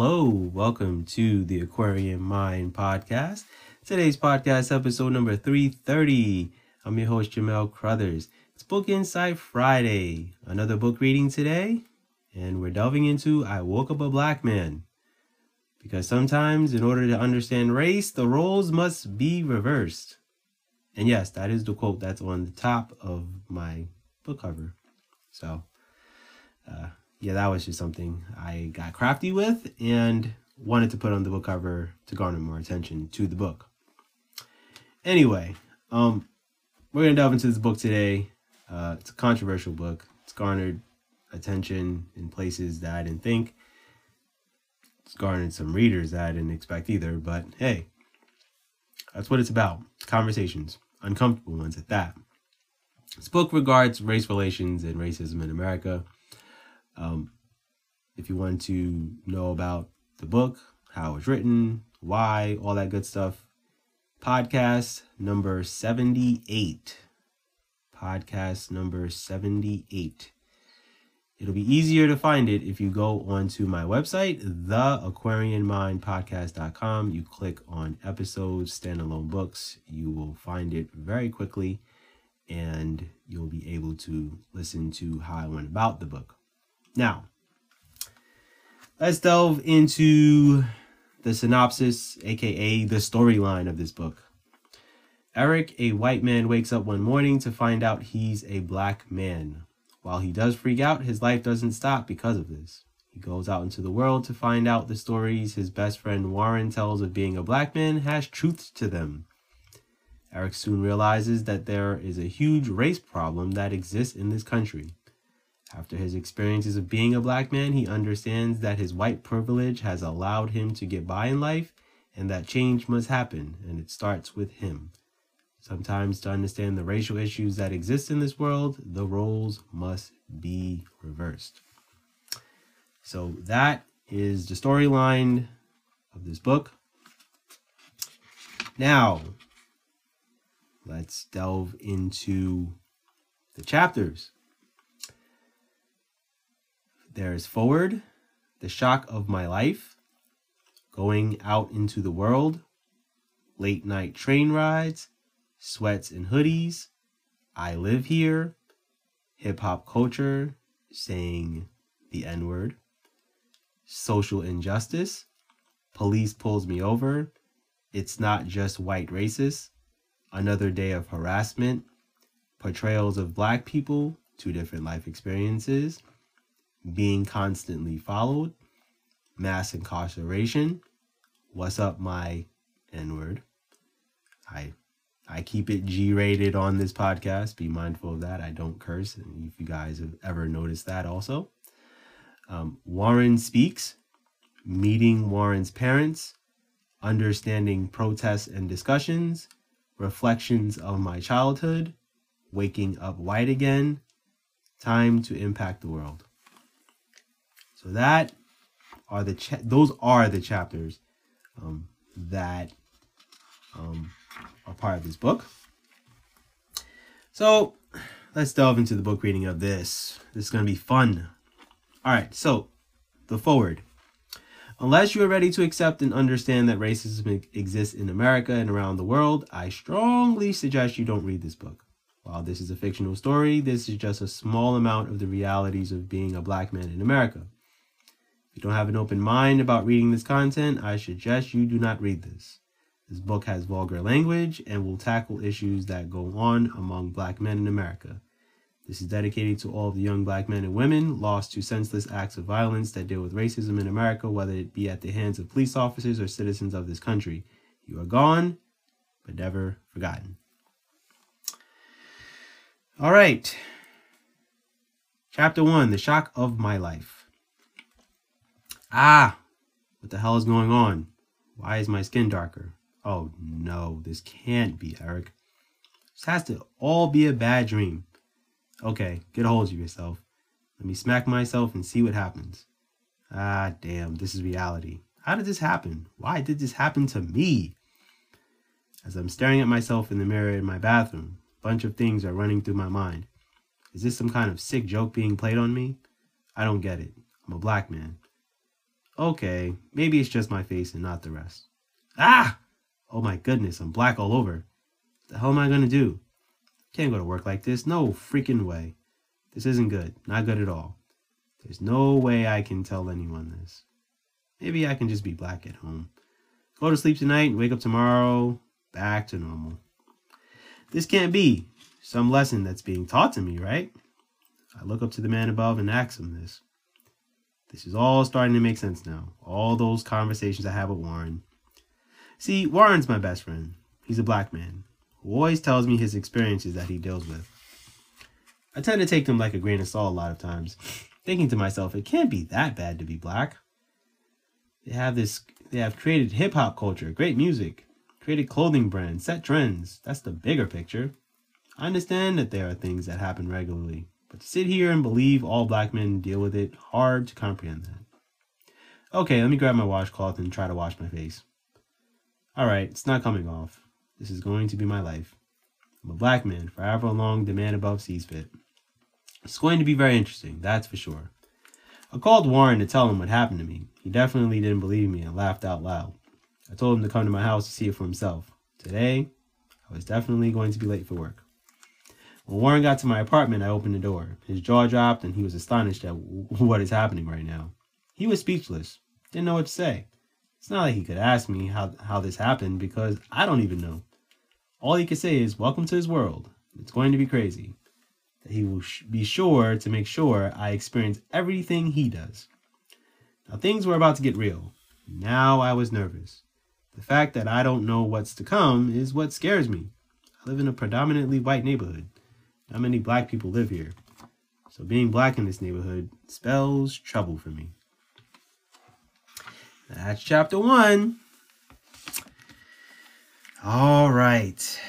Hello, welcome to the Aquarian Mind Podcast. Today's podcast episode number 330. I'm your host, Jamell Crouthers. It's Book Insight Friday. Another book reading today, and we're delving into I Woke Up a Black Man. Because sometimes, in order to understand race, the roles must be reversed. And yes, that is the quote that's on the top of my book cover. So, uh, yeah, that was just something I got crafty with and wanted to put on the book cover to garner more attention to the book. Anyway, um, we're gonna delve into this book today. Uh, it's a controversial book. It's garnered attention in places that I didn't think. It's garnered some readers that I didn't expect either. But hey, that's what it's about. Conversations, uncomfortable ones at that. This book regards race relations and racism in America. Um, if you want to know about the book, how it was written, why, all that good stuff, podcast number 78. Podcast number 78. It'll be easier to find it if you go onto my website, theaquarianmindpodcast.com. You click on episodes, standalone books. You will find it very quickly and you'll be able to listen to how I went about the book. Now, let's delve into the synopsis, aka the storyline of this book. Eric, a white man, wakes up one morning to find out he's a black man. While he does freak out, his life doesn't stop because of this. He goes out into the world to find out the stories his best friend Warren tells of being a black man has truth to them. Eric soon realizes that there is a huge race problem that exists in this country. After his experiences of being a black man, he understands that his white privilege has allowed him to get by in life and that change must happen, and it starts with him. Sometimes, to understand the racial issues that exist in this world, the roles must be reversed. So, that is the storyline of this book. Now, let's delve into the chapters. There is forward, the shock of my life, going out into the world, late night train rides, sweats and hoodies, I live here, hip hop culture, saying the N word, social injustice, police pulls me over, it's not just white racists, another day of harassment, portrayals of black people, two different life experiences being constantly followed, mass incarceration. What's up, my N word? I I keep it G rated on this podcast. Be mindful of that. I don't curse. If you guys have ever noticed that, also. Um, Warren speaks, meeting Warren's parents, understanding protests and discussions, reflections of my childhood, waking up white again, time to impact the world. So that are the those are the chapters um, that um, are part of this book. So let's delve into the book reading of this. This is going to be fun. All right, so the forward. Unless you are ready to accept and understand that racism exists in America and around the world, I strongly suggest you don't read this book. While this is a fictional story, this is just a small amount of the realities of being a black man in America you don't have an open mind about reading this content, I suggest you do not read this. This book has vulgar language and will tackle issues that go on among black men in America. This is dedicated to all the young black men and women lost to senseless acts of violence that deal with racism in America, whether it be at the hands of police officers or citizens of this country. You are gone, but never forgotten. All right. Chapter 1 The Shock of My Life. Ah, what the hell is going on? Why is my skin darker? Oh no, this can't be, Eric. This has to all be a bad dream. Okay, get a hold of yourself. Let me smack myself and see what happens. Ah, damn, this is reality. How did this happen? Why did this happen to me? As I'm staring at myself in the mirror in my bathroom, a bunch of things are running through my mind. Is this some kind of sick joke being played on me? I don't get it. I'm a black man. Okay, maybe it's just my face and not the rest. Ah! Oh my goodness, I'm black all over. The hell am I gonna do? Can't go to work like this. No freaking way. This isn't good. Not good at all. There's no way I can tell anyone this. Maybe I can just be black at home. Go to sleep tonight and wake up tomorrow back to normal. This can't be some lesson that's being taught to me, right? I look up to the man above and ask him this. This is all starting to make sense now. All those conversations I have with Warren. See, Warren's my best friend. He's a black man who always tells me his experiences that he deals with. I tend to take them like a grain of salt a lot of times, thinking to myself, it can't be that bad to be black. They have this they have created hip hop culture, great music, created clothing brands, set trends. That's the bigger picture. I understand that there are things that happen regularly, but to sit here and believe all black men deal with it, hard to comprehend that. Okay, let me grab my washcloth and try to wash my face. Alright, it's not coming off. This is going to be my life. I'm a black man, forever long the man above sees fit. It's going to be very interesting, that's for sure. I called Warren to tell him what happened to me. He definitely didn't believe me and laughed out loud. I told him to come to my house to see it for himself. Today, I was definitely going to be late for work. When Warren got to my apartment, I opened the door. His jaw dropped and he was astonished at what is happening right now. He was speechless, didn't know what to say. It's not like he could ask me how, how this happened because I don't even know. All he could say is, Welcome to his world. It's going to be crazy. That he will sh- be sure to make sure I experience everything he does. Now, things were about to get real. Now I was nervous. The fact that I don't know what's to come is what scares me. I live in a predominantly white neighborhood. Not many black people live here. So being black in this neighborhood spells trouble for me. That's chapter one. All right.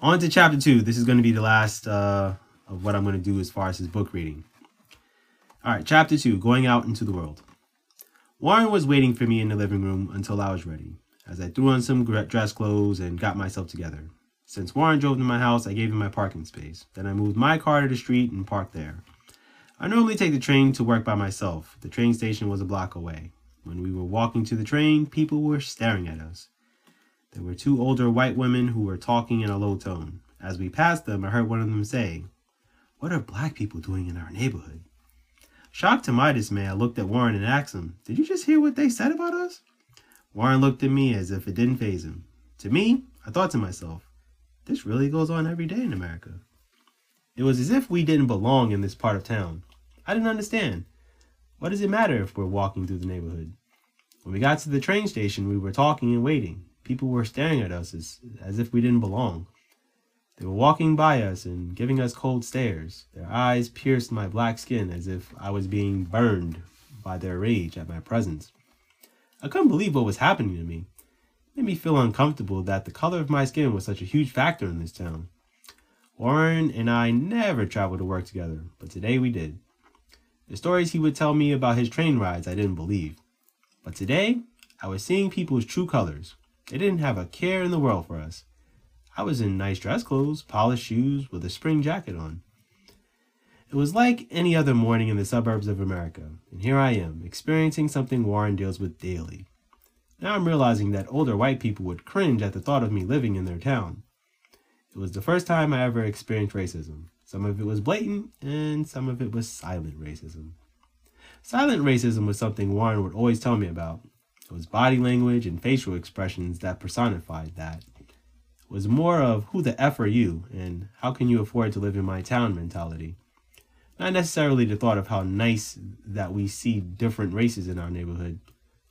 On to chapter two. This is going to be the last uh, of what I'm going to do as far as his book reading. All right, chapter two Going Out into the World. Warren was waiting for me in the living room until I was ready, as I threw on some dress clothes and got myself together. Since Warren drove to my house, I gave him my parking space. Then I moved my car to the street and parked there. I normally take the train to work by myself. The train station was a block away. When we were walking to the train, people were staring at us. There were two older white women who were talking in a low tone. As we passed them, I heard one of them say, What are black people doing in our neighborhood? Shocked to my dismay, I looked at Warren and asked him, Did you just hear what they said about us? Warren looked at me as if it didn't faze him. To me, I thought to myself, This really goes on every day in America. It was as if we didn't belong in this part of town. I didn't understand. What does it matter if we're walking through the neighborhood? When we got to the train station, we were talking and waiting. People were staring at us as, as if we didn't belong. They were walking by us and giving us cold stares. Their eyes pierced my black skin as if I was being burned by their rage at my presence. I couldn't believe what was happening to me. Made me feel uncomfortable that the color of my skin was such a huge factor in this town. Warren and I never traveled to work together, but today we did. The stories he would tell me about his train rides I didn't believe. But today, I was seeing people's true colors. They didn't have a care in the world for us. I was in nice dress clothes, polished shoes, with a spring jacket on. It was like any other morning in the suburbs of America, and here I am, experiencing something Warren deals with daily. Now I'm realizing that older white people would cringe at the thought of me living in their town. It was the first time I ever experienced racism. Some of it was blatant, and some of it was silent racism. Silent racism was something Warren would always tell me about. It was body language and facial expressions that personified that It was more of who the F are you and how can you afford to live in my town mentality. Not necessarily the thought of how nice that we see different races in our neighborhood.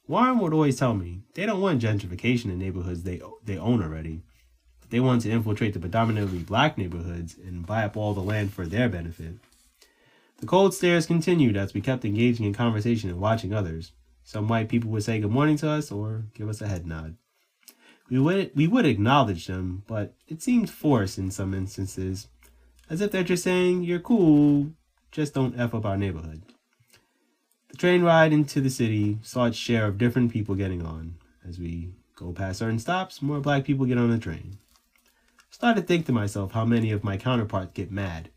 Warren would always tell me they don't want gentrification in neighborhoods they, they own already. They want to infiltrate the predominantly black neighborhoods and buy up all the land for their benefit. The cold stares continued as we kept engaging in conversation and watching others. Some white people would say good morning to us or give us a head nod. We would, we would acknowledge them, but it seemed forced in some instances, as if they're just saying, You're cool, just don't F up our neighborhood. The train ride into the city saw its share of different people getting on. As we go past certain stops, more black people get on the train. I started to think to myself how many of my counterparts get mad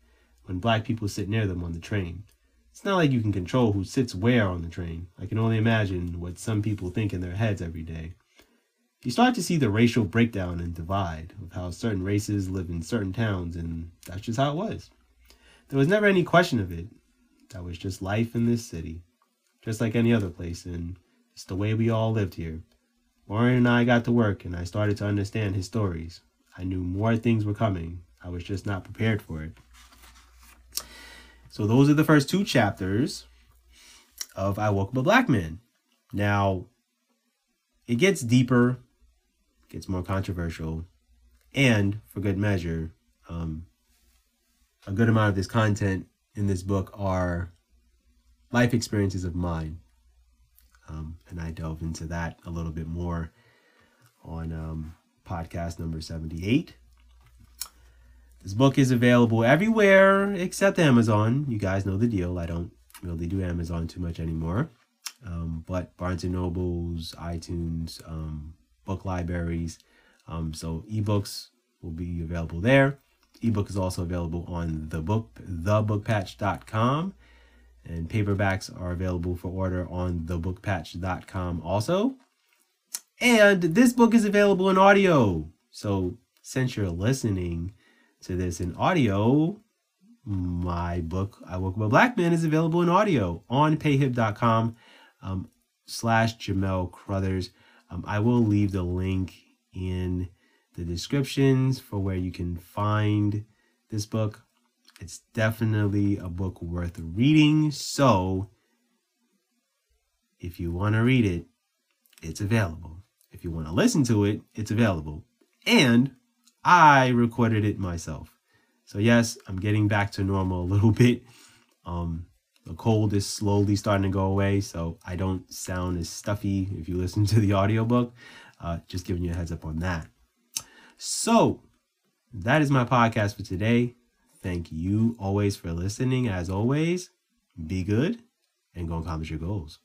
when black people sit near them on the train. It's not like you can control who sits where on the train. I can only imagine what some people think in their heads every day. You start to see the racial breakdown and divide of how certain races live in certain towns, and that's just how it was. There was never any question of it. That was just life in this city, just like any other place, and it's the way we all lived here. Warren and I got to work, and I started to understand his stories. I knew more things were coming. I was just not prepared for it. So those are the first two chapters of I Woke Up a Black Man. Now, it gets deeper, gets more controversial, and for good measure, um, a good amount of this content in this book are life experiences of mine. Um, and I delve into that a little bit more on um, podcast number 78. This book is available everywhere except Amazon. You guys know the deal. I don't really do Amazon too much anymore. Um, but Barnes and Nobles, iTunes, um, book libraries. Um, so ebooks will be available there. Ebook is also available on the book thebookpatch.com and paperbacks are available for order on thebookpatch.com also. And this book is available in audio. So since you're listening to this in audio, my book, I Woke Up a Black Man, is available in audio on payhip.com um, slash Jamell Crouthers. Um, I will leave the link in the descriptions for where you can find this book. It's definitely a book worth reading. So if you want to read it, it's available. If you want to listen to it, it's available. And I recorded it myself. So yes, I'm getting back to normal a little bit. Um, the cold is slowly starting to go away, so I don't sound as stuffy if you listen to the audiobook. Uh, just giving you a heads up on that. So that is my podcast for today. Thank you always for listening. As always, be good and go accomplish your goals.